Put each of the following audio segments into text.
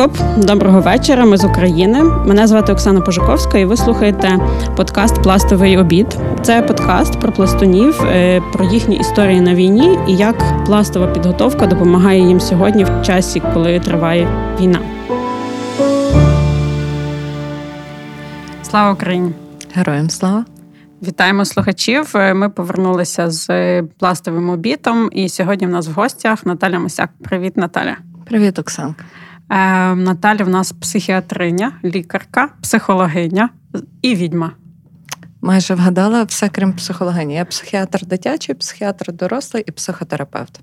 Хоп, доброго вечора. Ми з України. Мене звати Оксана Пожуковська, і ви слухаєте подкаст Пластовий обід. Це подкаст про пластунів, е, про їхні історії на війні і як пластова підготовка допомагає їм сьогодні в часі, коли триває війна. Слава Україні! Героям слава! Вітаємо слухачів. Е, ми повернулися з пластовим обідом, і сьогодні в нас в гостях Наталя Мосяк. Привіт, Наталя. Привіт, Оксанка. Е, Наталя в нас психіатриня, лікарка, психологиня і відьма. Майже вгадала все, крім психологині. Я психіатр дитячий, психіатр дорослий і психотерапевт.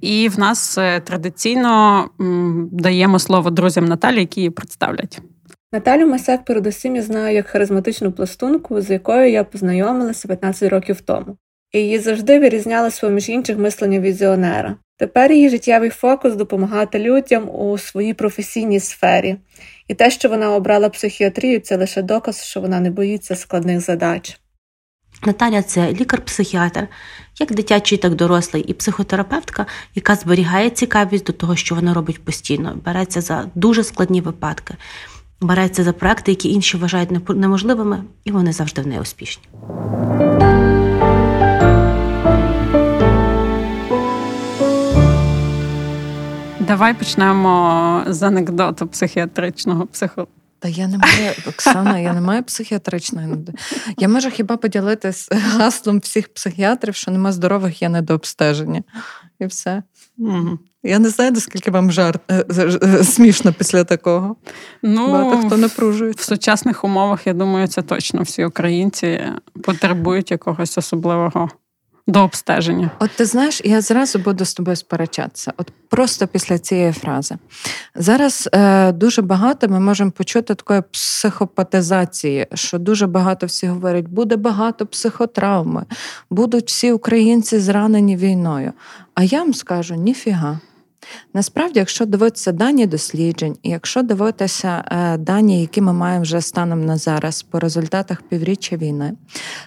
І в нас е, традиційно даємо слово друзям Наталі, які її представлять. Наталю Масяк передусім я знаю як харизматичну пластунку, з якою я познайомилася 15 років тому. І її завжди вирізняла поміж інших мислення візіонера. Тепер її життєвий фокус допомагати людям у своїй професійній сфері, і те, що вона обрала психіатрію, це лише доказ, що вона не боїться складних задач. Наталя це лікар-психіатр, як дитячий, так дорослий, і психотерапевтка, яка зберігає цікавість до того, що вона робить постійно, береться за дуже складні випадки, береться за проекти, які інші вважають неможливими, і вони завжди в неї успішні. Давай почнемо з анекдоту психіатричного психо. Та я не маю, Оксана, я не маю психіатричної. Я можу хіба поділитись гаслом всіх психіатрів, що нема здорових, є недообстеження. І все. Угу. Я не знаю, наскільки вам жарт е, е, смішно після такого. Ну, Багато хто напружує. В сучасних умовах, я думаю, це точно всі українці потребують якогось особливого до обстеження. От ти знаєш, я зразу буду з тобою сперечатися. От просто після цієї фрази. Зараз е, дуже багато ми можемо почути такої психопатизації, що дуже багато всі говорять, буде багато психотравми, будуть всі українці зранені війною. А я вам скажу ніфіга. Насправді, якщо дивитися дані досліджень, і якщо дивитися е, дані, які ми маємо вже станом на зараз по результатах півріччя війни,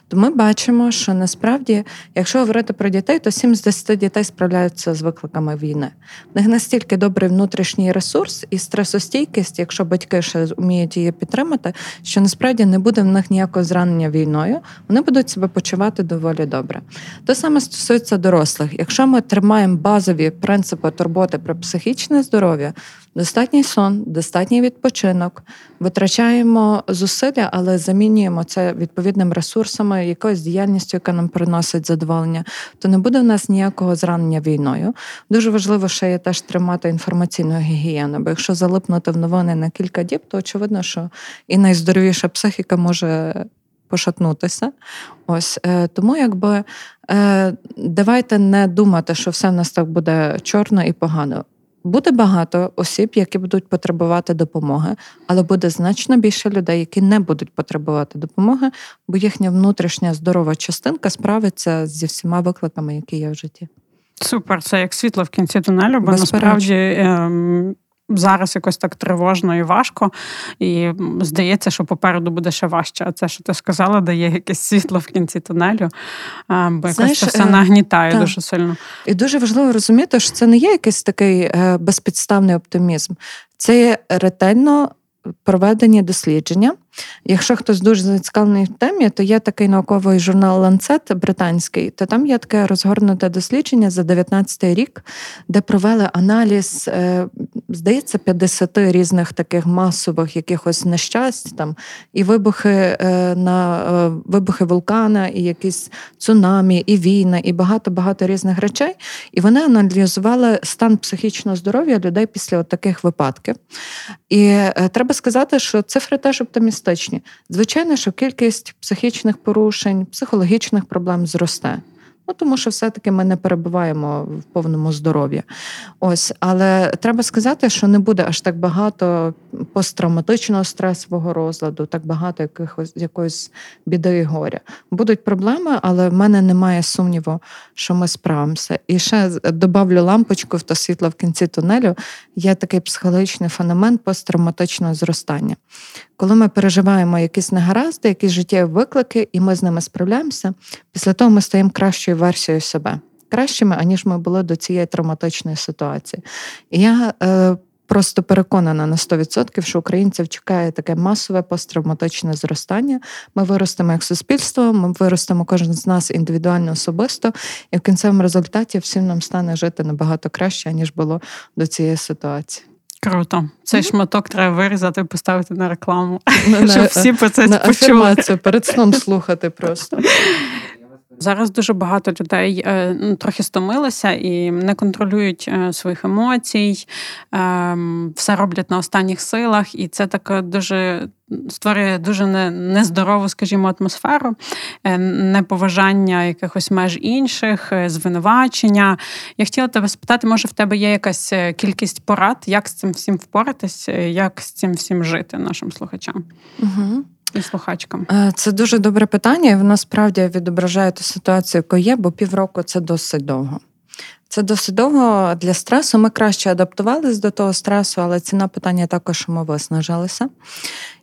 то ми бачимо, що насправді, якщо говорити про дітей, то 7 з 10 дітей справляються з викликами війни. В них настільки добрий внутрішній ресурс і стресостійкість, якщо батьки ще вміють її підтримати, що насправді не буде в них ніякого зранення війною, вони будуть себе почувати доволі добре. Те саме стосується дорослих. Якщо ми тримаємо базові принципи турботи, турботи про психічне здоров'я, достатній сон, достатній відпочинок, витрачаємо зусилля, але замінюємо це відповідним ресурсами, якоюсь діяльністю, яка нам приносить задоволення, то не буде в нас ніякого зранення війною. Дуже важливо ще є теж тримати інформаційну гігієну, бо якщо залипнути в новини на кілька діб, то очевидно, що і найздоровіша психіка може. Пошатнутися. Ось е, тому, якби е, давайте не думати, що все в нас так буде чорно і погано. Буде багато осіб, які будуть потребувати допомоги, але буде значно більше людей, які не будуть потребувати допомоги, бо їхня внутрішня здорова частинка справиться зі всіма викликами, які є в житті. Супер, це як світло в кінці тунелю, бо насправді. Ем зараз якось так тривожно і важко, і здається, що попереду буде ще важче. А це, що ти сказала, дає якесь світло в кінці тунелю, бо якось це все е, нагнітає та. дуже сильно. І дуже важливо розуміти, що це не є якийсь такий е, безпідставний оптимізм. Це є ретельно проведені дослідження. Якщо хтось дуже зацікавлений в темі, то є такий науковий журнал Lancet британський, то там є таке розгорнуте дослідження за 19 рік, де провели аналіз, е, здається, 50 різних таких масових якихось нещасть, там і вибухи е, на е, вибухи вулкана, і якісь цунамі, і війна, і багато-багато різних речей. І вони аналізували стан психічного здоров'я людей після от таких випадків. І треба сказати, що цифри теж оптимістичні фантастичні. Звичайно, що кількість психічних порушень, психологічних проблем зросте. Ну, тому що все-таки ми не перебуваємо в повному здоров'ї. Ось, але треба сказати, що не буде аж так багато посттравматичного стресового розладу, так багато якихось якоїсь біди і горя. Будуть проблеми, але в мене немає сумніву, що ми справимося. І ще добавлю лампочку в то світло в кінці тунелю. Є такий психологічний феномен посттравматичного зростання. Коли ми переживаємо якісь негаразди, якісь життєві виклики, і ми з ними справляємося, після того ми стаємо кращою версією себе, кращими, аніж ми були до цієї травматичної ситуації. І я е, просто переконана на 100%, що українців чекає таке масове посттравматичне зростання. Ми виростемо як суспільство, ми виростемо кожен з нас індивідуально особисто, і в кінцевому результаті всім нам стане жити набагато краще, ніж було до цієї ситуації. Круто. Цей mm-hmm. шматок треба вирізати і поставити на рекламу, щоб всі про це почули. перед сном слухати просто. Зараз дуже багато людей е, ну, трохи стомилися і не контролюють е, своїх емоцій, ем, все роблять на останніх силах, і це таке дуже створює дуже нездорову, скажімо, атмосферу, е, неповажання якихось меж інших, звинувачення. Я хотіла тебе спитати, може в тебе є якась кількість порад, як з цим всім впоратись, як з цим всім жити нашим слухачам? Угу і слухачкам? Е, це дуже добре питання, і воно справді відображає ту ситуацію, яку є, бо півроку це досить довго. Це досить довго для стресу. Ми краще адаптувалися до того стресу, але ціна питання також ми виснажилися.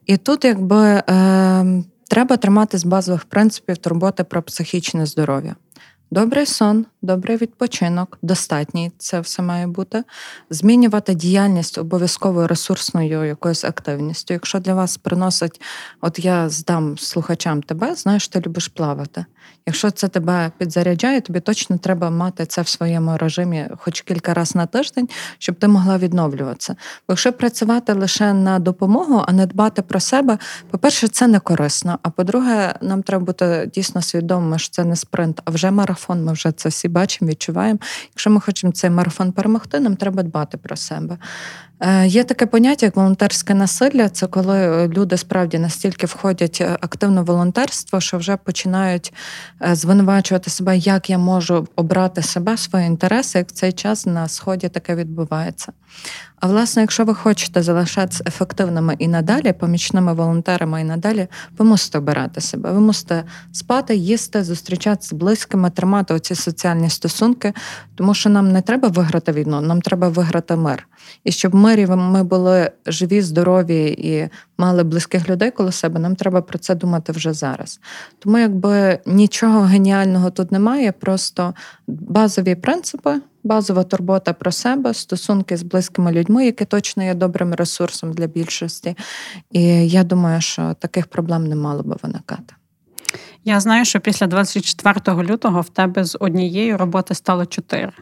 І тут, якби е, треба тримати з базових принципів турботи про психічне здоров'я. Добрий сон, добрий відпочинок, достатній це все має бути. Змінювати діяльність обов'язково ресурсною якоюсь активністю. Якщо для вас приносить, от я здам слухачам тебе, знаєш, ти любиш плавати. Якщо це тебе підзаряджає, тобі точно треба мати це в своєму режимі хоч кілька разів на тиждень, щоб ти могла відновлюватися. Бо якщо працювати лише на допомогу, а не дбати про себе, по-перше, це не корисно. А по-друге, нам треба бути дійсно свідомими, що це не спринт, а вже марафон. Ми вже це всі бачимо, відчуваємо. Якщо ми хочемо цей марафон перемогти, нам треба дбати про себе. Е, є таке поняття, як волонтерське насилля. Це коли люди справді настільки входять е, активно в волонтерство, що вже починають е, звинувачувати себе, як я можу обрати себе, свої інтереси, як в цей час на сході таке відбувається. А власне, якщо ви хочете залишатися ефективними і надалі, помічними волонтерами і надалі, ви мусите обирати себе. Ви мусите спати, їсти, зустрічатися з близькими, тримати оці соціальні стосунки, тому що нам не треба виграти війну, нам треба виграти мир. І щоб мирі ми були живі, здорові і мали близьких людей коло себе, нам треба про це думати вже зараз. Тому якби нічого геніального тут немає, просто базові принципи базова турбота про себе, стосунки з близькими людьми, які точно є добрим ресурсом для більшості. І я думаю, що таких проблем не мало би виникати. Я знаю, що після 24 лютого в тебе з однієї роботи стало чотири.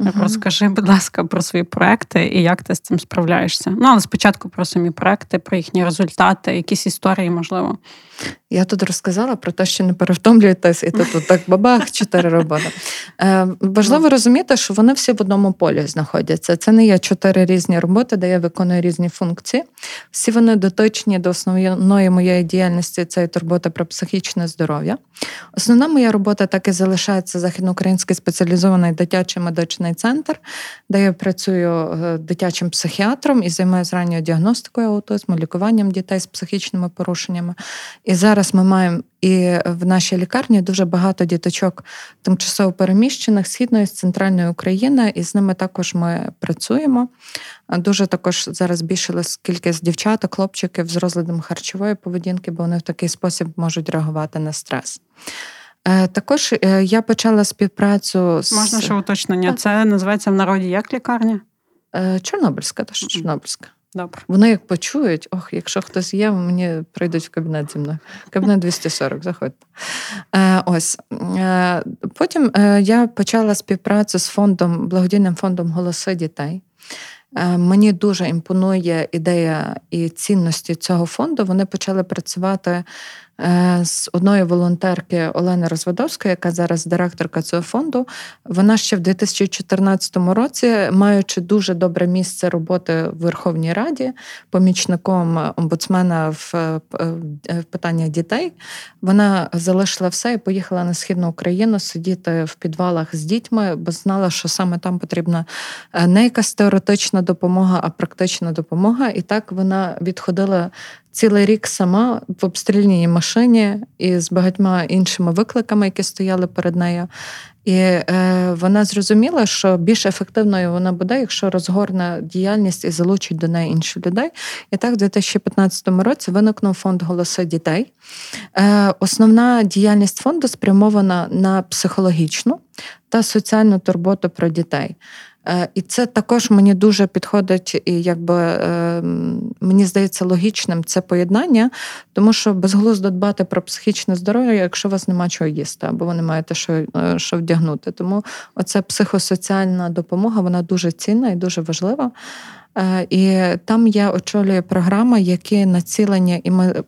Угу. Розкажи, будь ласка, про свої проекти і як ти з цим справляєшся. Ну, але спочатку про самі проекти, про їхні результати, якісь історії, можливо. Я тут розказала про те, що не перевтомлюєтесь, і ти тут так бабах, чотири роботи. Е, Важливо розуміти, що вони всі в одному полі знаходяться. Це не є чотири різні роботи, де я виконую різні функції. Всі вони дотичні до основної моєї діяльності це турбота про психічне здоров'я. Основна моя робота так і залишається західноукраїнський спеціалізований дитячий медичний центр, де я працюю е, дитячим психіатром і займаюся ранньою діагностикою аутизму, лікуванням дітей з психічними порушеннями. І зараз ми маємо і в нашій лікарні дуже багато діточок тимчасово переміщених східної з центральної України, і з ними також ми працюємо. Дуже також зараз збільшилась кількість дівчаток, хлопчиків з розладом харчової поведінки, бо вони в такий спосіб можуть реагувати на стрес. Е, також е, я почала співпрацю з можна ще уточнення. Це називається в народі як лікарня? Е, Чорнобильська, то що Чорнобильська. Добре. Вони як почують, ох, якщо хтось є, мені прийдуть в кабінет зі мною. Кабінет 240, заходьте. Е, Ось. Е, Потім е, я почала співпрацю з фондом, благодійним фондом Голоси дітей. Е, Мені дуже імпонує ідея і цінності цього фонду. Вони почали працювати з одної волонтерки Олени Розводовської, яка зараз директорка цього фонду. Вона ще в 2014 році, маючи дуже добре місце роботи в Верховній Раді, помічником омбудсмена в, е, в питаннях дітей, вона залишила все і поїхала на східну Україну сидіти в підвалах з дітьми, бо знала, що саме там потрібна е, не якась теоретична допомога, а практична допомога. І так вона відходила цілий рік сама в обстрільній машині і з багатьма іншими викликами, які стояли перед нею. І е, вона зрозуміла, що більш ефективною вона буде, якщо розгорне діяльність і залучить до неї інших людей. І так, в 2015 році виникнув фонд голоси дітей. Е, Основна діяльність фонду спрямована на психологічну та соціальну турботу про дітей. Е, і це також мені дуже підходить, і якби е, мені здається логічним це поєднання, тому що безглуздо дбати про психічне здоров'я, якщо у вас нема чого їсти, або ви не маєте що е, що вдягнути. Тому оця психосоціальна допомога вона дуже цінна і дуже важлива. І там я очолюю програми, які націлені, і ми.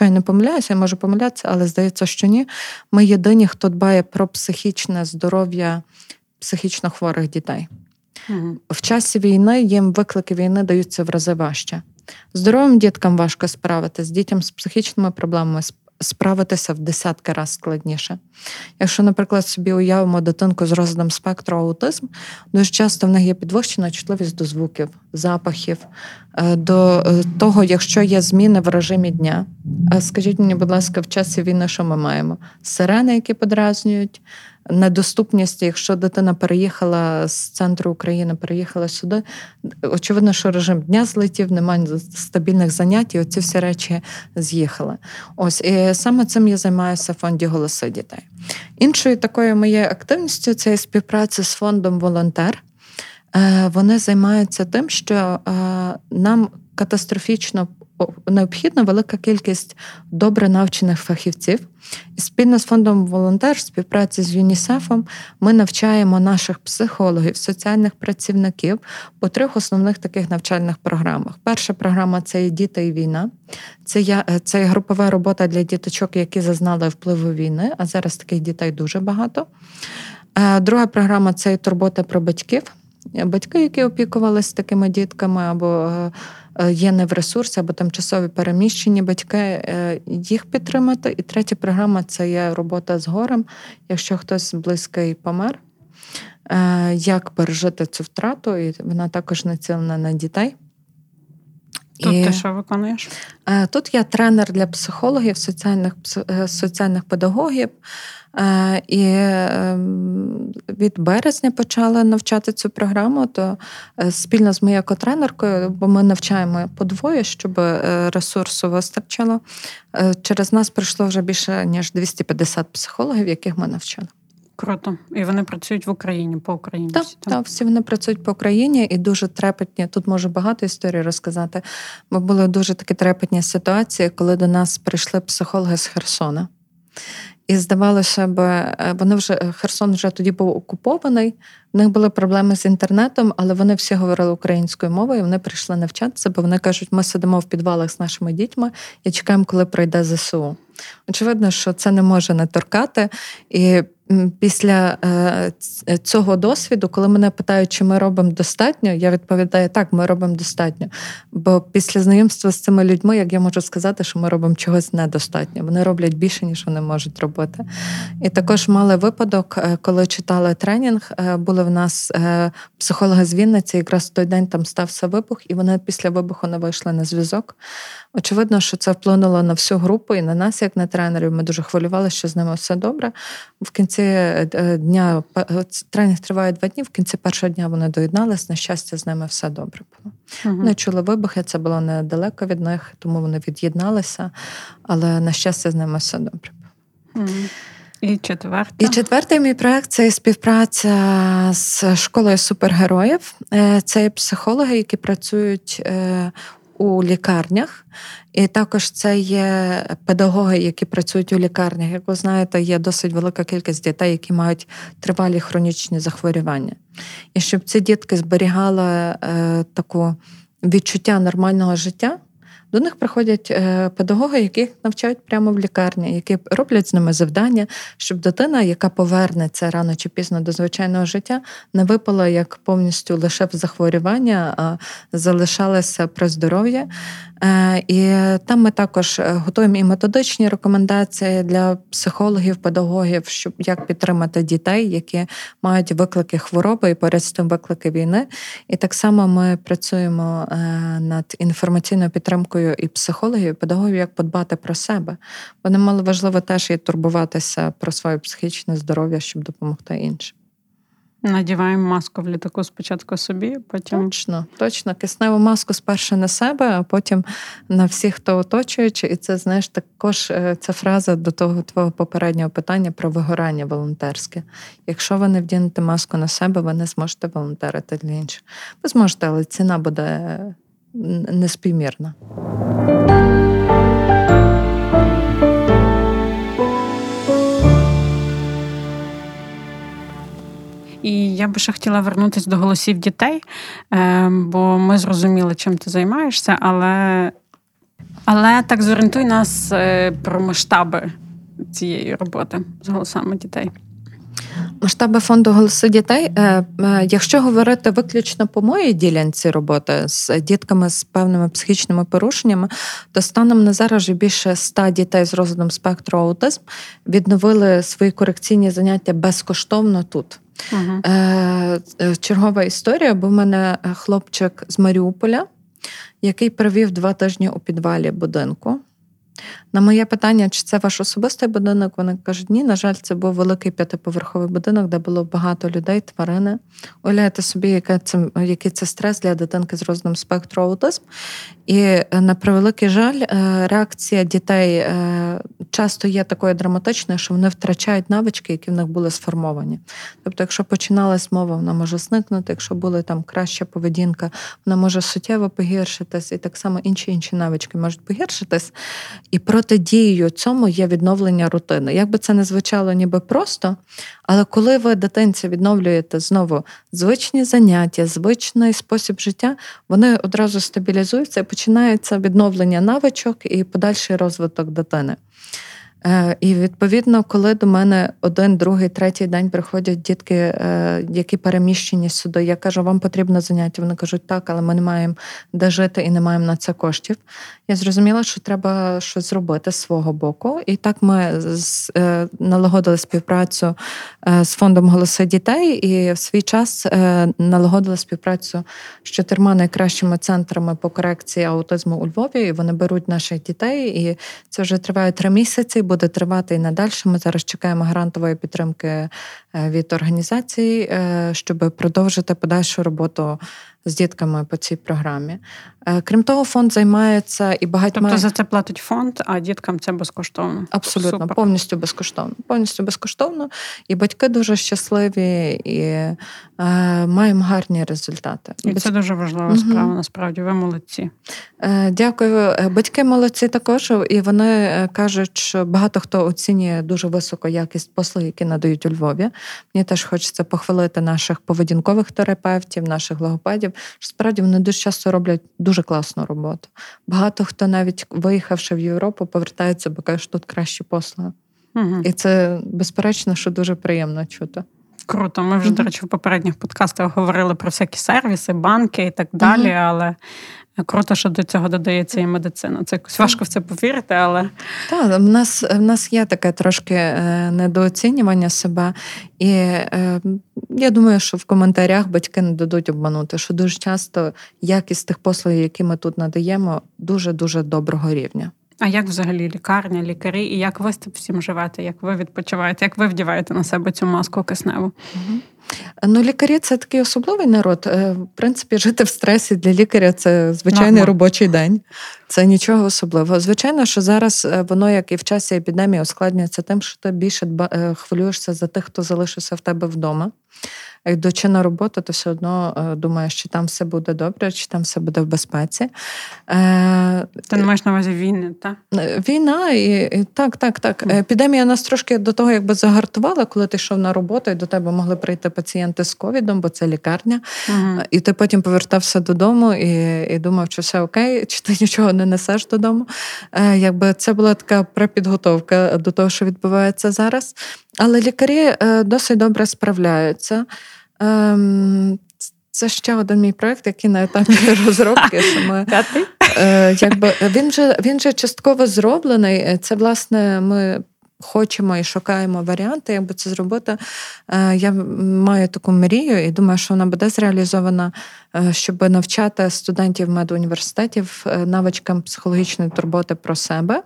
Я не помиляюся, я можу помилятися, але здається, що ні. Ми єдині, хто дбає про психічне здоров'я психічно хворих дітей. В часі війни їм виклики війни даються в рази важче. Здоровим діткам важко справитися, дітям з психічними проблемами справитися в десятки разів складніше. Якщо, наприклад, собі уявимо дитинку з розладом спектру аутизм, дуже часто в них є підвищена чутливість до звуків, запахів, е, до е, того, якщо є зміни в режимі дня. Скажіть мені, будь ласка, в часі війни, що ми маємо? Сирени, які подразнюють, недоступність, якщо дитина переїхала з центру України, переїхала сюди. Очевидно, що режим дня злетів, немає стабільних занять, і оці всі речі з'їхали. Ось і саме цим я займаюся в фонді голоси дітей. Іншою такою моєю активністю це співпраця з фондом Волонтер. Е, вони займаються тим, що е, нам катастрофічно необхідна велика кількість добре навчених фахівців. І спільно з фондом волонтер, співпраці з ЮНІСЕФом, ми навчаємо наших психологів, соціальних працівників по трьох основних таких навчальних програмах. Перша програма це діти і війна. Це я це групова робота для діточок, які зазнали впливу війни. А зараз таких дітей дуже багато. Е, друга програма це турбота про батьків. Батьки, які опікувалися такими дітками або е, Е, є не в ресурсі або тимчасові переміщені батьки, е, їх підтримати. І третя програма це є робота з горем. Якщо хтось близький помер, як пережити цю втрату, і вона також націлена на дітей. Тут і, ти що виконуєш? Тут я тренер для психологів, соціальних соціальних педагогів. Е, і ем, від березня почала навчати цю програму, то е, спільно з моєю котренеркою, бо ми навчаємо подвоє, щоб е, ресурсу вистачило. Через нас прийшло вже більше ніж 250 психологів, яких ми навчали. Круто. І вони працюють в Україні по Україні. Так, так, всі вони працюють по Україні і дуже трепетні. Тут можу багато історій розказати. Бо були дуже такі трепетні ситуації, коли до нас прийшли психологи з Херсона. І здавалося б, е, вони вже е, Херсон вже тоді був окупований. В них були проблеми з інтернетом, але вони всі говорили українською мовою. Вони прийшли навчатися, бо вони кажуть, ми сидимо в підвалах з нашими дітьми і чекаємо, коли пройде ЗСУ. Очевидно, що це не може не торкати. І після е, цього досвіду, коли мене питають, чи ми робимо достатньо, я відповідаю, так, ми робимо достатньо. Бо після знайомства з цими людьми, як я можу сказати, що ми робимо чогось недостатньо. Вони роблять більше, ніж вони можуть робити. І також мали випадок, е, коли читали тренінг, е, були в нас психологи з Вінниці, якраз в той день там стався вибух, і вони після вибуху не вийшли на зв'язок. Очевидно, що це вплинуло на всю групу і на нас, як на тренерів. Ми дуже хвилювалися, що з ними все добре. В кінці е, дня е, тренінг триває два дні. В кінці першого дня вони доєдналися. На щастя, з ними все добре було. Угу. Вони чули вибухи, це було недалеко від них, тому вони від'єдналися. Але на щастя, з ними все добре. Угу. І четвертий. І четвертий мій проект це співпраця з школою супергероїв. Е, це психологи, які працюють у лікарнях, і також це є педагоги, які працюють у лікарнях. Як ви знаєте, є досить велика кількість дітей, які мають тривалі хронічні захворювання. І щоб ці дітки зберігали е, таку відчуття нормального життя. До них приходять е, педагоги, яких навчають прямо в лікарні, які роблять з ними завдання, щоб дитина, яка повернеться рано чи пізно до звичайного життя, не випала як повністю лише в захворювання, а залишалася при здоров'я. Е, і там ми також е, готуємо і методичні рекомендації для психологів, педагогів, щоб як підтримати дітей, які мають виклики хвороби і поряд з тим виклики війни. І так само ми працюємо над інформаційною підтримкою підтримкою і психологів, і педагогів, як подбати про себе. Вони мали важливо теж і турбуватися про своє психічне здоров'я, щоб допомогти іншим. Надіваємо маску в літаку спочатку собі, потім. Точно, точно. Кисневу маску спершу на себе, а потім на всіх, хто оточуючи. І це, знаєш, також е, ця фраза до того твого попереднього питання про вигорання волонтерське. Якщо ви не вдінете маску на себе, ви не зможете волонтерити для інших. Ви зможете, але ціна буде неспівмірна. І я би ще хотіла вернутися до голосів дітей, е, бо ми зрозуміли, чим ти займаєшся, але але так зорієнтуй нас е, про масштаби цієї роботи з голосами дітей. Масштаби фонду голоси дітей. Е, якщо говорити виключно по моїй ділянці роботи з дітками з певними психічними порушеннями, то станом на зараз вже більше ста дітей з розладом спектру аутизм відновили свої корекційні заняття безкоштовно тут. Угу. Чергова історія, бо в мене е, хлопчик з Маріуполя, який провів два тижні у підвалі будинку. На моє питання, чи це ваш особистий будинок, вони кажуть, ні, на жаль, це був великий п'ятиповерховий будинок, де було багато людей, тварини. Уявляєте собі, яке це, який це стрес для дитинки з розладом спектру аутизм. І е, на превеликий жаль, е, реакція дітей е, часто є такою драматичною, що вони втрачають навички, які в них були сформовані. Тобто, якщо починалась мова, вона може зникнути, якщо була там краща поведінка, вона може суттєво погіршитись, і так само інші інші навички можуть погіршитись. І протидією цьому є відновлення рутини. Як би це не звучало ніби просто, але коли ви дитинці відновлюєте знову звичні заняття, звичний спосіб життя, вони одразу стабілізуються і починається відновлення навичок і подальший розвиток дитини. Е, і відповідно, коли до мене один, другий, третій день приходять дітки, е, які переміщені сюди, я кажу, вам потрібно заняття. Вони кажуть, так, але ми не маємо де жити і не маємо на це коштів. Я зрозуміла, що треба щось зробити з свого боку. І так ми е, налагодили співпрацю з фондом голоси дітей, і в свій час налагодили співпрацю з чотирма найкращими центрами по корекції аутизму у Львові. І Вони беруть наших дітей, і це вже триває три місяці буде тривати і надальше. Ми зараз чекаємо грантової підтримки е, від організацій, е, щоб продовжити подальшу роботу з дітками по цій програмі. Е, крім того, фонд займається і багатьма... Тобто за це платить фонд, а діткам це безкоштовно. Абсолютно, Супер. повністю безкоштовно. Повністю безкоштовно. І батьки дуже щасливі і е, маємо гарні результати. І це дуже важлива угу. справа. Насправді, ви молодці. Е, дякую. Е, батьки молодці також, і вони кажуть, що багато хто оцінює дуже високу якість послуг, які надають у Львові. Мені теж хочеться похвалити наших поведінкових терапевтів, наших логопедів. Що Справді вони дуже часто роблять дуже класну роботу. Багато хто навіть виїхавши в Європу, повертається, бо каже, що тут кращі послуги. Угу. І це безперечно, що дуже приємно чути. Круто. Ми вже, mm-hmm. до речі, в попередніх подкастах говорили про всякі сервіси, банки і так далі, mm-hmm. але Круто, що до цього додається і медицина. Це якось важко в це повірити, але так, в нас в нас є таке трошки е, недооцінювання себе, і е, я думаю, що в коментарях батьки не дадуть обманути, що дуже часто якість тих послуг, які ми тут надаємо, дуже дуже доброго рівня. А як взагалі лікарня, лікарі, і як ви з всім живете? Як ви відпочиваєте? Як ви вдіваєте на себе цю маску кисневу? Угу. Ну, лікарі це такий особливий народ. Е, в принципі, жити в стресі для лікаря це звичайний Нормально. робочий день. Це нічого особливого. Звичайно, що зараз е, воно, як і в часі епідемії, ускладнюється тим, що ти більше е, хвилюєшся за тих, хто залишився в тебе вдома йдучи на роботу, то все одно думаєш, чи там все буде добре, чи там все буде в безпеці. Ти не маєш на увазі війни, так? Війна, і так, так, так. Епідемія нас трошки до того, якби загартувала, коли ти йшов на роботу, і до тебе могли прийти пацієнти з ковідом, бо це лікарня. Угу. І ти потім повертався додому і і думав, чи все окей, чи ти нічого не несеш додому. Якби Це була така препідготовка до того, що відбувається зараз. Але лікарі досить добре справляються. Ем, це ще один мій проєкт, який на етапі розробки. Що ми, е, якби, Він вже він вже частково зроблений. Це, власне, ми хочемо і шукаємо варіанти, як би це зробити. Е, я маю таку мрію і думаю, що вона буде зреалізована, е, щоб навчати студентів медуніверситетів е, навичкам психологічної турботи про себе.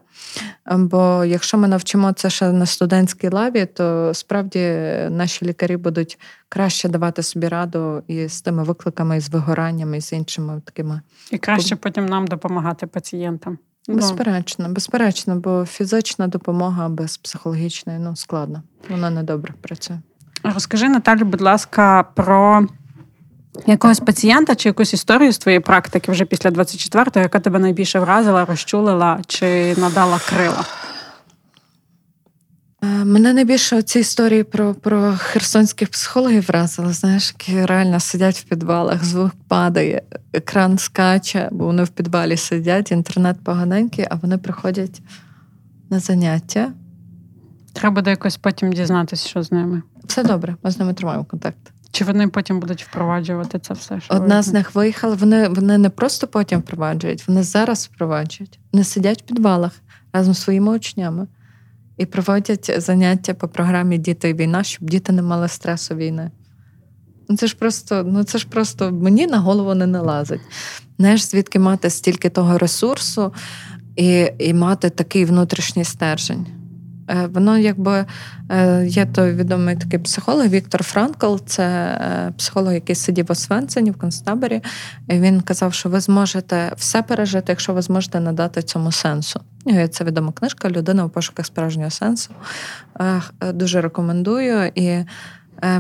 Бо якщо ми навчимо це ще на студентській лаві, то справді наші лікарі будуть краще давати собі раду і з тими викликами, і з вигораннями, і з іншими такими. І краще потім нам допомагати пацієнтам. Безперечно, безперечно, бо фізична допомога без психологічної ну складно. Вона не добре працює. Розкажи, Наталю, будь ласка, про якогось пацієнта чи якусь історію з твоєї практики вже після 24-го, яка тебе найбільше вразила, розчулила чи надала крила? Е, мене найбільше ці історії про про херсонських психологів вразили, знаєш, які реально сидять в підвалах, звук падає, екран скаче, бо вони в підвалі сидять, інтернет поганенький, а вони приходять на заняття. Треба буде якось потім дізнатися, що з ними. Все добре, ми з ними тримаємо контакт. Чи вони потім будуть впроваджувати це все? Що Одна з них виїхала. Вони вони не просто потім впроваджують, вони зараз впроваджують. Вони сидять в підвалах разом з своїми учнями і проводять заняття по програмі Діти і війна, щоб діти не мали стресу війни. Ну, це ж просто, ну це ж просто мені на голову не налазить. Знаєш, звідки мати стільки того ресурсу і, і мати такий внутрішній стержень. Е, воно якби е, є той відомий такий психолог Віктор Франкл, це е, психолог, який сидів в Освенцині в концтаборі. І Він казав, що ви зможете все пережити, якщо ви зможете надати цьому сенсу. Це відома книжка Людина у пошуках справжнього сенсу. Дуже рекомендую. І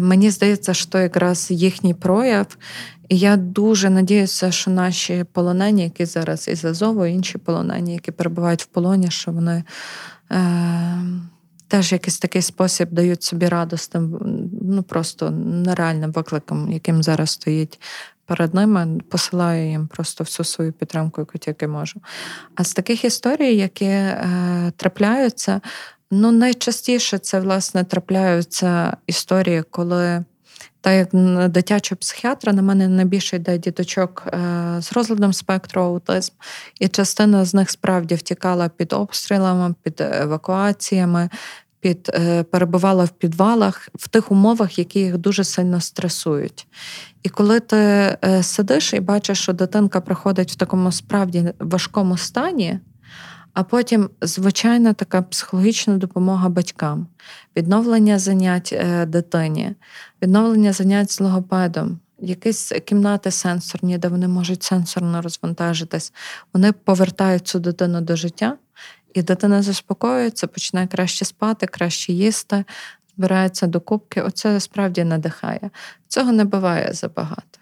мені здається, що якраз їхній прояв. І я дуже надіюся, що наші полонені, які зараз із Азову, інші полонені, які перебувають в полоні, що вони е, теж якийсь такий спосіб дають собі раду ну просто нереальним викликом, яким зараз стоїть перед ними. Посилаю їм просто всю свою підтримку, яку тільки можу. А з таких історій, які е, трапляються, ну найчастіше це власне трапляються історії, коли. Та як дитячого психіатра на мене найбільше йде діточок е, з розладом спектру аутизм, і частина з них справді втікала під обстрілами, під евакуаціями, під е, перебувала в підвалах в тих умовах, які їх дуже сильно стресують. І коли ти е, сидиш і бачиш, що дитинка приходить в такому справді важкому стані. А потім звичайна така психологічна допомога батькам, відновлення занять е, дитині, відновлення занять з логопедом, якісь кімнати сенсорні, де вони можуть сенсорно розвантажитись. Вони повертають цю дитину до життя, і дитина заспокоюється, починає краще спати, краще їсти, збирається до кубки. Оце справді надихає. Цього не буває забагато.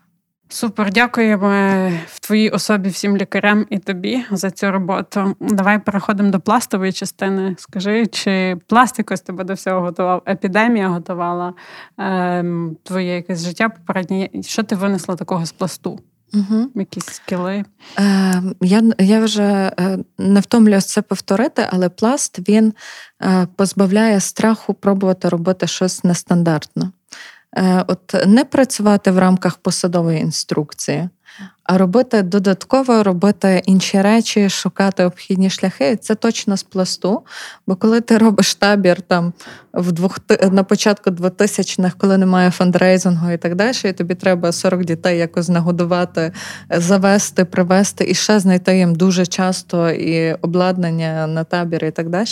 Супер, дякуємо в твоїй особі всім лікарям і тобі за цю роботу. Давай переходимо до пластової частини. Скажи, чи пластик ось тебе до всього готував? Епідемія готувала ем, твоє якесь життя попереднє. Що ти винесла такого з пласту? Угу. Якісь скіли? Е, Я я вже е, не втомлююсь це повторити, але пласт він е, позбавляє страху пробувати робити щось нестандартно. Е, от не працювати в рамках посадової інструкції, а робити додатково, робити інші речі, шукати обхідні шляхи. Це точно з пласту. Бо коли ти робиш табір там в двох на початку 2000-х, коли немає фандрейзингу і так далі, і тобі треба 40 дітей якось нагодувати, завести, привезти і ще знайти їм дуже часто і обладнання на табір, і так далі.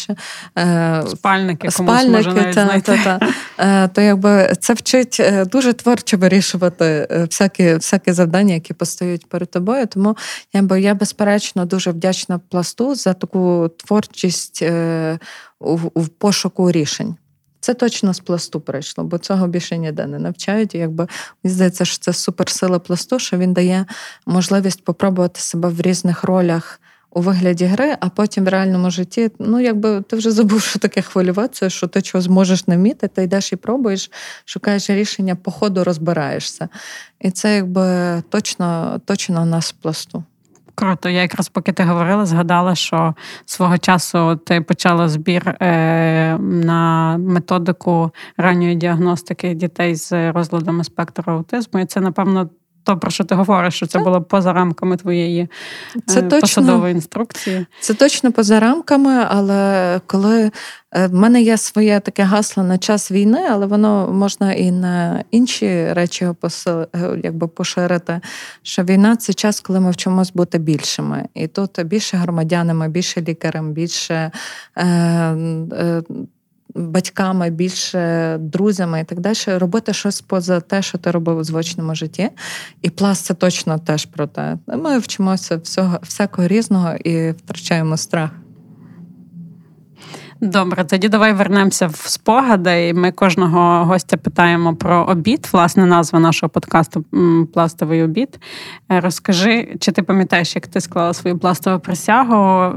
Е, спальники, Спальники, може навіть та. Та, та. Е, то якби це вчить е, дуже творчо вирішувати всякі, всякі завдання, які постають перед тобою. Тому я я безперечно дуже вдячна пласту за таку творчість е, у пошуку рішень. Це точно з пласту прийшло, бо цього більше ніде не навчають. І якби мені здається, що це суперсила пласту, що він дає можливість попробувати себе в різних ролях у вигляді гри, а потім в реальному житті, ну якби ти вже забув, що таке хвилюватися, що ти чого зможеш не вміти, ти йдеш і пробуєш, шукаєш рішення, по ходу розбираєшся. І це якби точно точно нас пласту. Круто, я якраз поки ти говорила, згадала, що свого часу ти почала збір е, на методику ранньої діагностики дітей з розладами спектру аутизму. І це, напевно, то, про що ти говориш, що це було поза рамками твоєї це точно, посадової інструкції. Це точно поза рамками, але коли в мене є своє таке гасло на час війни, але воно можна і на інші речі якби поширити. Що війна це час, коли ми вчимось бути більшими. І тут більше громадянами, більше лікарем, більше. Е, е, батьками, більше друзями і так далі, робити щось поза те, що ти робив у звичному житті. І пласт це точно теж про те. Ми вчимося всього, всякого різного і втрачаємо страх. Добре, тоді давай вернемося в спогади. І Ми кожного гостя питаємо про обід. Власне, назва нашого подкасту Пластовий обід. Е, розкажи, чи ти пам'ятаєш, як ти склала свою пластову присягу?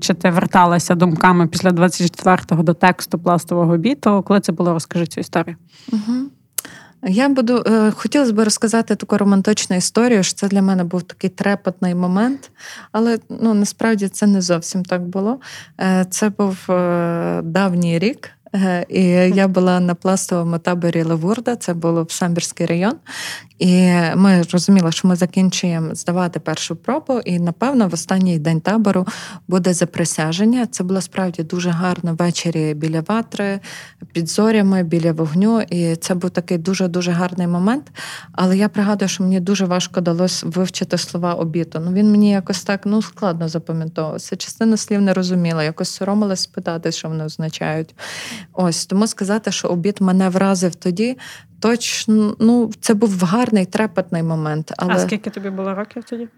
Чи ти верталася думками після 24-го до тексту пластового обіду? Коли це було, розкажи цю історію. Угу. Я буду е, хотілося б розказати таку романтичну історію, що це для мене був такий трепетний момент, але ну насправді це не зовсім так було. Е, це був е, давній рік. І я була на пластовому таборі Лавурда, це було в Самбірський район. І ми розуміли, що ми закінчуємо здавати першу пробу, і напевно в останній день табору буде заприсяження. Це було справді дуже гарно ввечері біля ватри, під зорями, біля вогню. І це був такий дуже дуже гарний момент. Але я пригадую, що мені дуже важко далось вивчити слова обіту. Ну він мені якось так ну складно запам'ятовувався. Частину слів не розуміла, якось соромилась спитати, що вони означають. Ось тому сказати, що обід мене вразив тоді точно ну, це був гарний трепетний момент. Але... А скільки тобі було років тоді?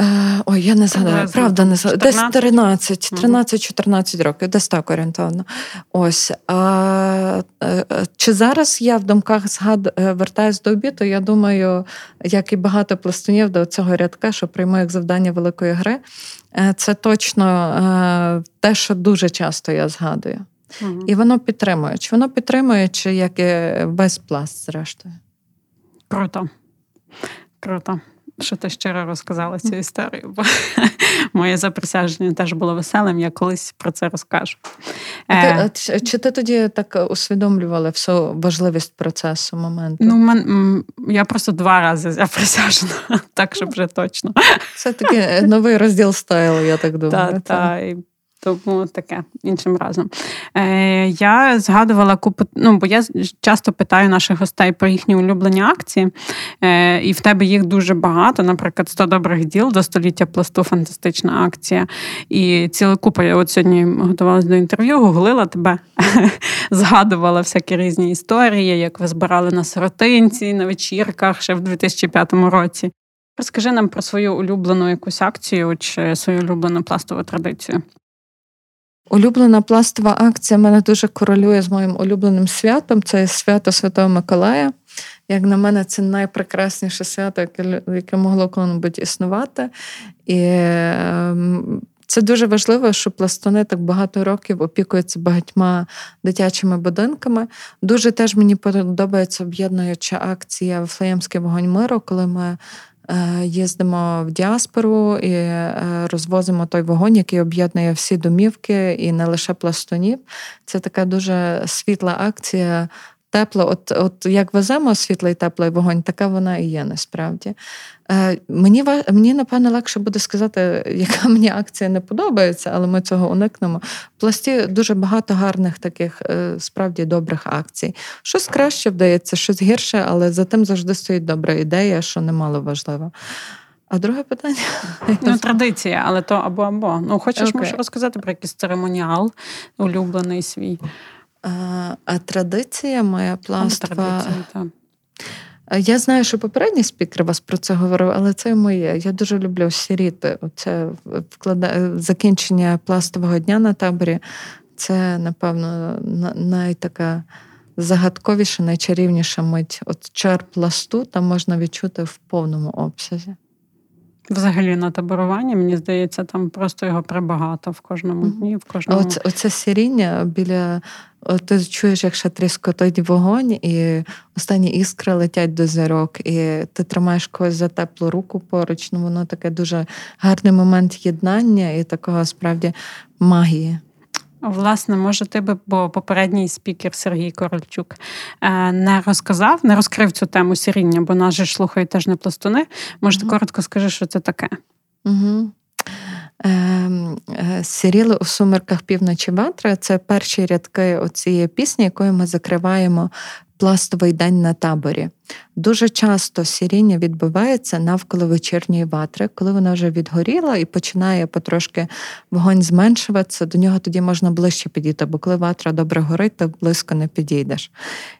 Е, ой, я не згадаю, правда, не згадаю. Десь 13, 13-14 років, десь так орієнтовно. Ось. А, е, Чи зараз я в думках згад... Е, вертаюсь до обіду? Я думаю, як і багато пластунів до цього рядка, що прийму як завдання великої гри, це точно те, що дуже часто я згадую. Угу. І воно підтримує. Чи воно підтримує, чи як і весь пласт, зрештою. Круто. Круто. Що ти щиро розказала цю історію, бо моє заприсяження теж було веселим, я колись про це розкажу. Ти, е, Чи ти тоді так усвідомлювала всю важливість процесу моменту? Ну, мен, я просто два рази заприсяжена, так щоб вже точно. Це такий новий розділ стайлу, я так думаю. Так, так. Тому таке іншим разом. Е, Я згадувала купу, ну бо я часто питаю наших гостей про їхні улюблені акції, Е, і в тебе їх дуже багато. Наприклад, 100 добрих діл до століття пласту фантастична акція. І ціла купа. Я от сьогодні готувалася до інтерв'ю, гуглила тебе, згадувала всякі різні історії, як ви збирали на сиротинці, на вечірках ще в 2005 році. Розкажи нам про свою улюблену якусь акцію чи свою улюблену пластову традицію. Улюблена пластова акція мене дуже королює з моїм улюбленим святом. Це свято Святого Миколая. Як на мене, це найпрекрасніше свято, яке могло коли-небудь існувати. І ем, це дуже важливо, що пластуни так багато років опікуються багатьма дитячими будинками. Дуже теж мені подобається об'єднуюча акція Флеємський вогонь миру, коли ми їздимо в діаспору і е, розвозимо той вогонь, який об'єднує всі домівки і не лише пластунів. Це така дуже світла акція тепло, от от як веземо світлий теплий вогонь, така вона і є насправді. Е, Мені мені напевно легше буде сказати, яка мені акція не подобається, але ми цього уникнемо. В пласті дуже багато гарних таких е, справді добрих акцій. Щось краще вдається, щось гірше, але за тим завжди стоїть добра ідея, що немало важливо. А друге питання? Ну, традиція, але то або або. Ну, хочеш, okay. можеш розказати про якийсь церемоніал улюблений свій. А а традиція моя пластва. Я знаю, що попередній спікер вас про це говорив, але це моє. Я дуже люблю сіріти. Це вклада... закінчення пластового дня на таборі. Це, напевно, найтака загадковіша, найчарівніша мить. От чар пласту там можна відчути в повному обсязі. Взагалі на таборуванні, мені здається, там просто його прибагато в кожному дні. в кожному... Оце, оце сіріння біля ти чуєш, як ще тріскотить вогонь, і останні іскри летять до зірок, і ти тримаєш когось за теплу руку поруч. Ну воно таке дуже гарний момент єднання і такого справді магії. Власне, може, ти би, бо попередній спікер Сергій Корольчук е, не розказав, не розкрив цю тему сіріння, бо нас же ж слухають теж не пластуни. Може, ти коротко скажи, що це таке? Угу. Сіріли у сумерках півночі ватра це перші рядки оцієї пісні, якою ми закриваємо пластовий день на таборі. Дуже часто сіріння відбувається навколо вечірньої ватри, коли вона вже відгоріла і починає потрошки вогонь зменшуватися, до нього тоді можна ближче підійти, бо коли ватра добре горить, то близько не підійдеш.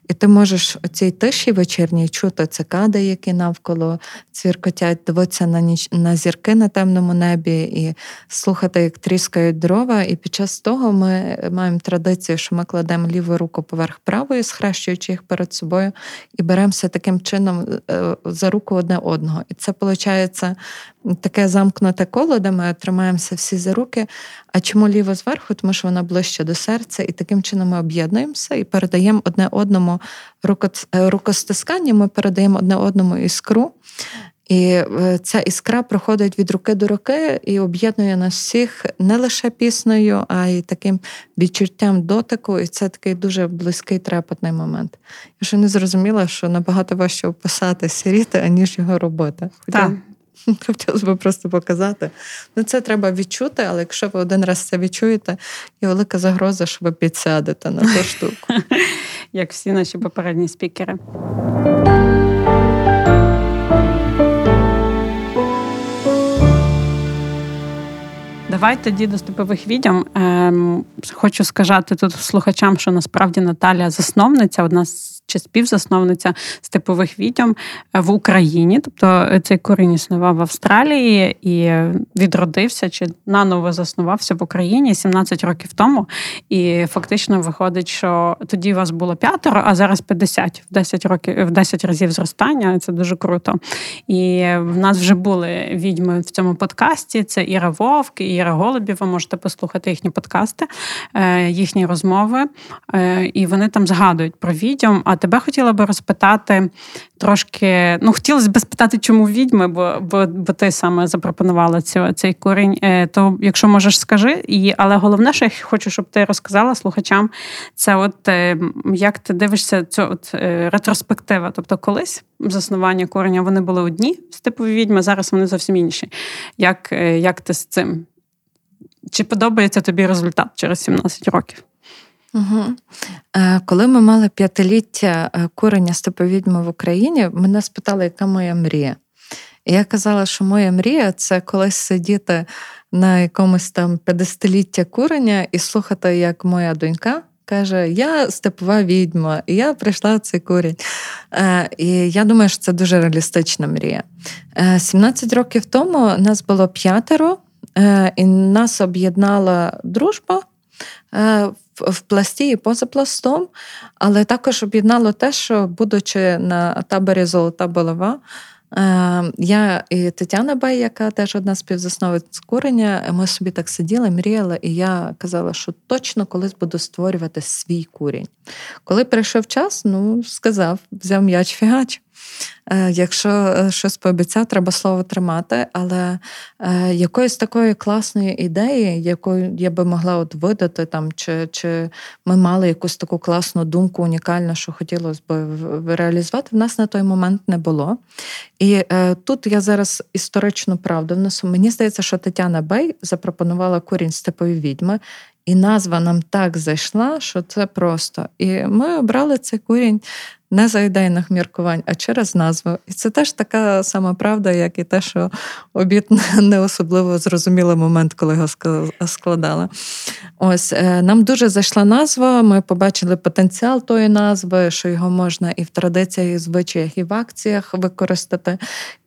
І ти можеш у цій тиші вечірній чути цикади, які навколо цвіркотять, дивитися на ніч на зірки на темному небі і слухати, як тріскають дрова. І під час того ми маємо традицію, що ми кладемо ліву руку поверх правої, схрещуючи їх перед собою, і беремося таким чином е, за руку одне одного. І це виходить таке замкнуте коло, де ми тримаємося всі за руки. А чому ліво зверху? Тому що вона ближче до серця, і таким чином ми об'єднуємося і передаємо одне одному е, рукостискання, ми передаємо одне одному іскру. І е, ця іскра проходить від руки до руки і об'єднує нас всіх не лише піснею, а й таким відчуттям дотику. І це такий дуже близький трепетний момент. Я ще не зрозуміла, що набагато важче описати сіріти, аніж його робота. Хоча хотілося б просто показати. Ну, Це треба відчути, але якщо ви один раз це відчуєте, є велика загроза, що ви підсядете на ту штуку. Як всі наші попередні спікери. Давай тоді до степових відьом. Ем, хочу сказати тут слухачам, що насправді Наталя засновниця, одна з чи співзасновниця степових відьом в Україні. Тобто цей корінь існував в Австралії і відродився чи наново заснувався в Україні 17 років тому. І фактично виходить, що тоді вас було п'ятеро, а зараз 50 в 10 років в 10 разів зростання. Це дуже круто. І в нас вже були відьми в цьому подкасті. Це Іра Вовк, і Іра Голубів. Ви можете послухати їхні подкасти, е, їхні розмови. Е, і вони там згадують про відьом. А тебе хотіла би розпитати трошки. Ну, хотілося б спитати, чому відьми, бо бо, бо ти саме запропонувала цю, цей корінь. Е, то, якщо можеш, скажи. І, Але головне, що я хочу, щоб ти розказала слухачам, це от е, як ти дивишся цю от е, ретроспектива. Тобто, колись заснування кореня вони були одні степові відьми, зараз вони зовсім інші. Як, Як ти з цим? Чи подобається тобі результат через 17 років? Угу. Коли ми мали п'ятиліття е, курення степовідьми в Україні, мене спитали, яка моя мрія. І я казала, що моя мрія це колись сидіти на якомусь там 50-ліття курення і слухати, як моя донька. Каже, я степова відьма, і я прийшла в цей курінь. Е, і я думаю, що це дуже реалістична мрія. 17 років тому нас було п'ятеро, і нас об'єднала дружба в пласті і поза пластом, але також об'єднало те, що, будучи на таборі Золота Болова, е, я і Тетяна Бай, яка теж одна з курення, ми собі так сиділи, мріяли, і я казала, що точно колись буду створювати свій курінь. Коли прийшов час, ну сказав, взяв м'яч фігач. Е, якщо е, щось пообіцяв, треба слово тримати. Але е, якоїсь такої класної ідеї, яку я би могла от видати, там, чи чи ми мали якусь таку класну думку, унікальну, що хотілося б реалізувати, в нас на той момент не було. І тут я зараз історичну правду внесу. Мені здається, що Тетяна Бей запропонувала курінь степові відьми. І назва нам так зайшла, що це просто. І ми обрали цей курінь не за ідейних міркувань, а через назву. І це теж така сама правда, як і те, що обід не особливо зрозумілий момент, коли його складали. Ось е, нам дуже зайшла назва. Ми побачили потенціал тої назви, що його можна і в традиціях, і в звичаях, і в акціях використати.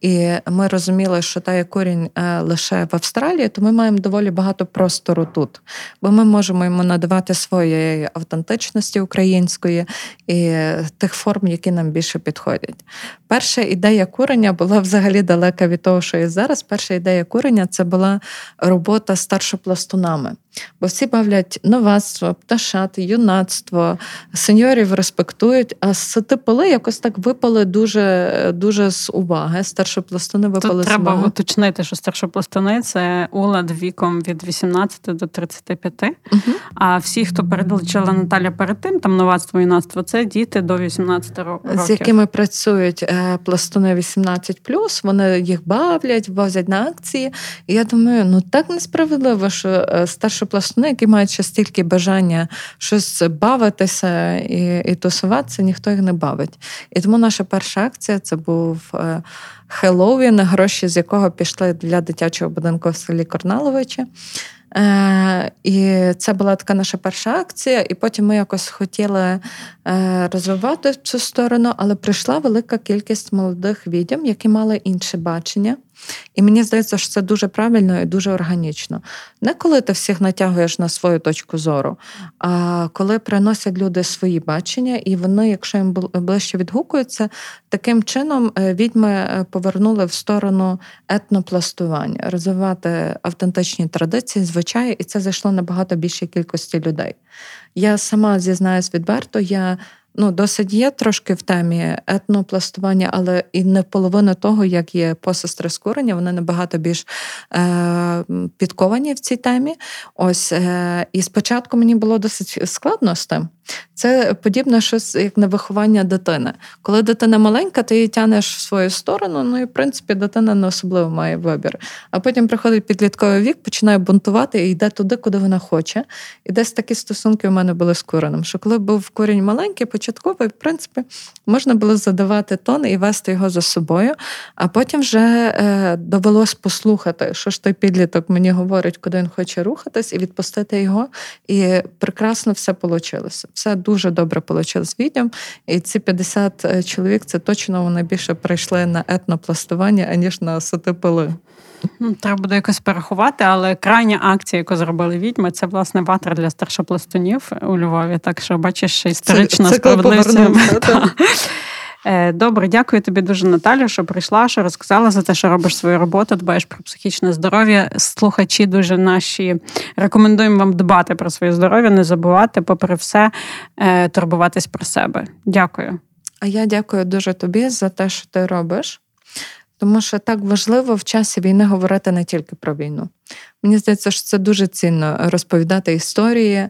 І ми розуміли, що та є корінь е, лише в Австралії, то ми маємо доволі багато простору тут, бо ми можемо йому надавати своєї автентичності української і тих форм форм, які нам більше підходять. Перша ідея курення була взагалі далека від того, що є зараз. Перша ідея курення це була робота старшопластунами. Бо всі бавлять новацтво, пташат, юнацтво, сеньорів респектують, а сатиполи якось так випали дуже дуже з уваги. Старшопластуни випали Тут з треба уваги. уточнити, що старшопластуни це улад віком від 18 до 35. Угу. А всі, хто передалечила Наталя перед тим, там новацтво юнацтво, це діти до 18 років. З якими працюють е, пластуни 18+, вони їх бавлять, возять на акції. І я думаю, ну так несправедливо, що е, пластуни, які мають ще стільки бажання щось бавитися і і тусуватися, ніхто їх не бавить. І тому наша перша акція це був е, Хеллоуін, гроші з якого пішли для дитячого будинку в селі Корналовичі. Е, І це була така наша перша акція, і потім ми якось хотіли е, розвивати цю сторону, але прийшла велика кількість молодих відьом, які мали інше бачення. І мені здається, що це дуже правильно і дуже органічно. Не коли ти всіх натягуєш на свою точку зору, а коли приносять люди свої бачення, і вони, якщо їм ближче відгукуються, таким чином е, відьми е, повернули в сторону етнопластування, розвивати автентичні традиції, звичаї, і це зайшло набагато більшій кількості людей. Я сама зізнаюсь відверто, я ну, досить є трошки в темі етнопластування, але і не половина того, як є посестри з курення, вони набагато більш е, підковані в цій темі. Ось е, і спочатку мені було досить складно з тим. Це подібне щось як на виховання дитини. Коли дитина маленька, ти її тянеш в свою сторону. Ну і в принципі дитина не особливо має вибір. А потім приходить підлітковий вік, починає бунтувати і йде туди, куди вона хоче. І десь такі стосунки у мене були з куреним. Що коли був корінь маленький, початковий, в принципі, можна було задавати тон і вести його за собою. А потім вже е, довелось послухати, що ж той підліток мені говорить, куди він хоче рухатись, і відпустити його. І прекрасно все вийшло все дуже добре вийшло з відьом. І ці 50 е, чоловік це точно вони більше прийшли на етнопластування, аніж на сотипили. Ну, треба буде якось перерахувати, але крайня акція, яку зробили відьми, це власне ватер для старшопластунів у Львові. Так що бачиш, історична справедливість. Е, добре, дякую тобі дуже, Наталю, що прийшла, що розказала за те, що робиш свою роботу, дбаєш про психічне здоров'я. Слухачі дуже наші рекомендуємо вам дбати про своє здоров'я, не забувати, попри все, е, турбуватись про себе. Дякую. А я дякую дуже тобі за те, що ти робиш. Тому що так важливо в часі війни говорити не тільки про війну. Мені здається, що це дуже цінно розповідати історії,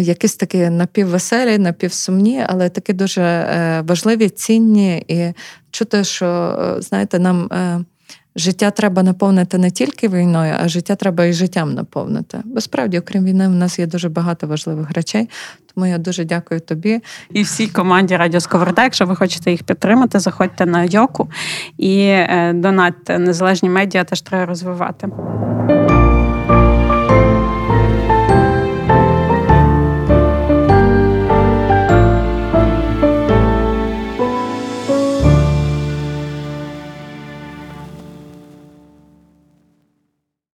якісь такі напіввеселі, напівсумні, але такі дуже е, важливі, цінні і чути, що е, знаєте, нам. Життя треба наповнити не тільки війною, а життя треба і життям наповнити. Бо справді, окрім війни, в нас є дуже багато важливих речей. Тому я дуже дякую тобі і всій команді Радіо Сковорода. Якщо ви хочете їх підтримати, заходьте на Йоку і донатьте незалежні медіа теж треба розвивати.